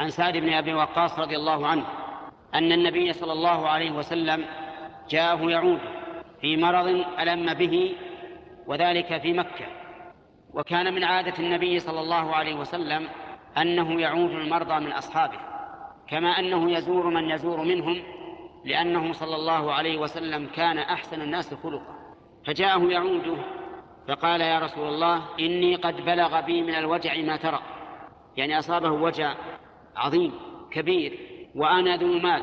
عن سعد بن أبي وقاص رضي الله عنه أن النبي صلى الله عليه وسلم جاءه يعود في مرض ألم به وذلك في مكة. وكان من عادة النبي صلى الله عليه وسلم أنه يعود المرضى من أصحابه كما أنه يزور من يزور منهم لأنه صلى الله عليه وسلم كان أحسن الناس خلقا فجاءه يعوده فقال يا رسول الله إني قد بلغ بي من الوجع ما ترى يعني أصابه وجع عظيم كبير. وأنا ذو مال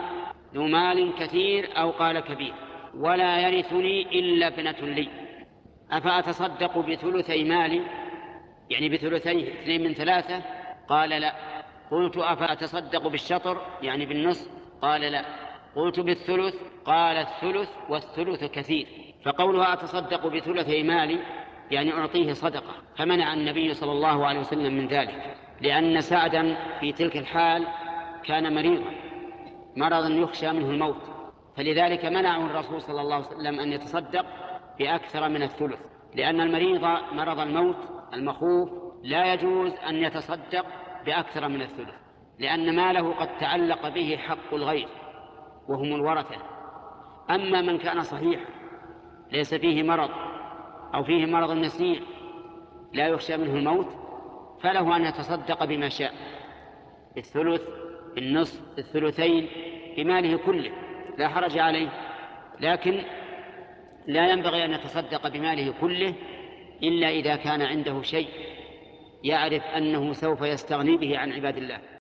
ذو مال كثير أو قال كبير. ولا يرثني إلا ابنة لي. أفأتصدق بثلثي مالي؟ يعني بثلثي اثنين من ثلاثة؟ قال لا. قلت أفأتصدق بالشطر؟ يعني بالنصف قال لا. قلت بالثلث؟ قال الثلث والثلث كثير. فقولها أتصدق بثلثي مالي؟ يعني أعطيه صدقة فمنع النبي صلى الله عليه وسلم من ذلك لأن سعدا في تلك الحال كان مريضا مرضا يخشى منه الموت فلذلك منعه الرسول صلى الله عليه وسلم أن يتصدق بأكثر من الثلث لأن المريض مرض الموت المخوف لا يجوز أن يتصدق بأكثر من الثلث لأن ماله قد تعلق به حق الغير وهم الورثة أما من كان صحيحا ليس فيه مرض أو فيه مرض نسيع لا يخشى منه الموت فله أن يتصدق بما شاء الثلث النصف الثلثين بماله كله لا حرج عليه. لكن لا ينبغي أن يتصدق بماله كله إلا إذا كان عنده شيء يعرف أنه سوف يستغني به عن عباد الله.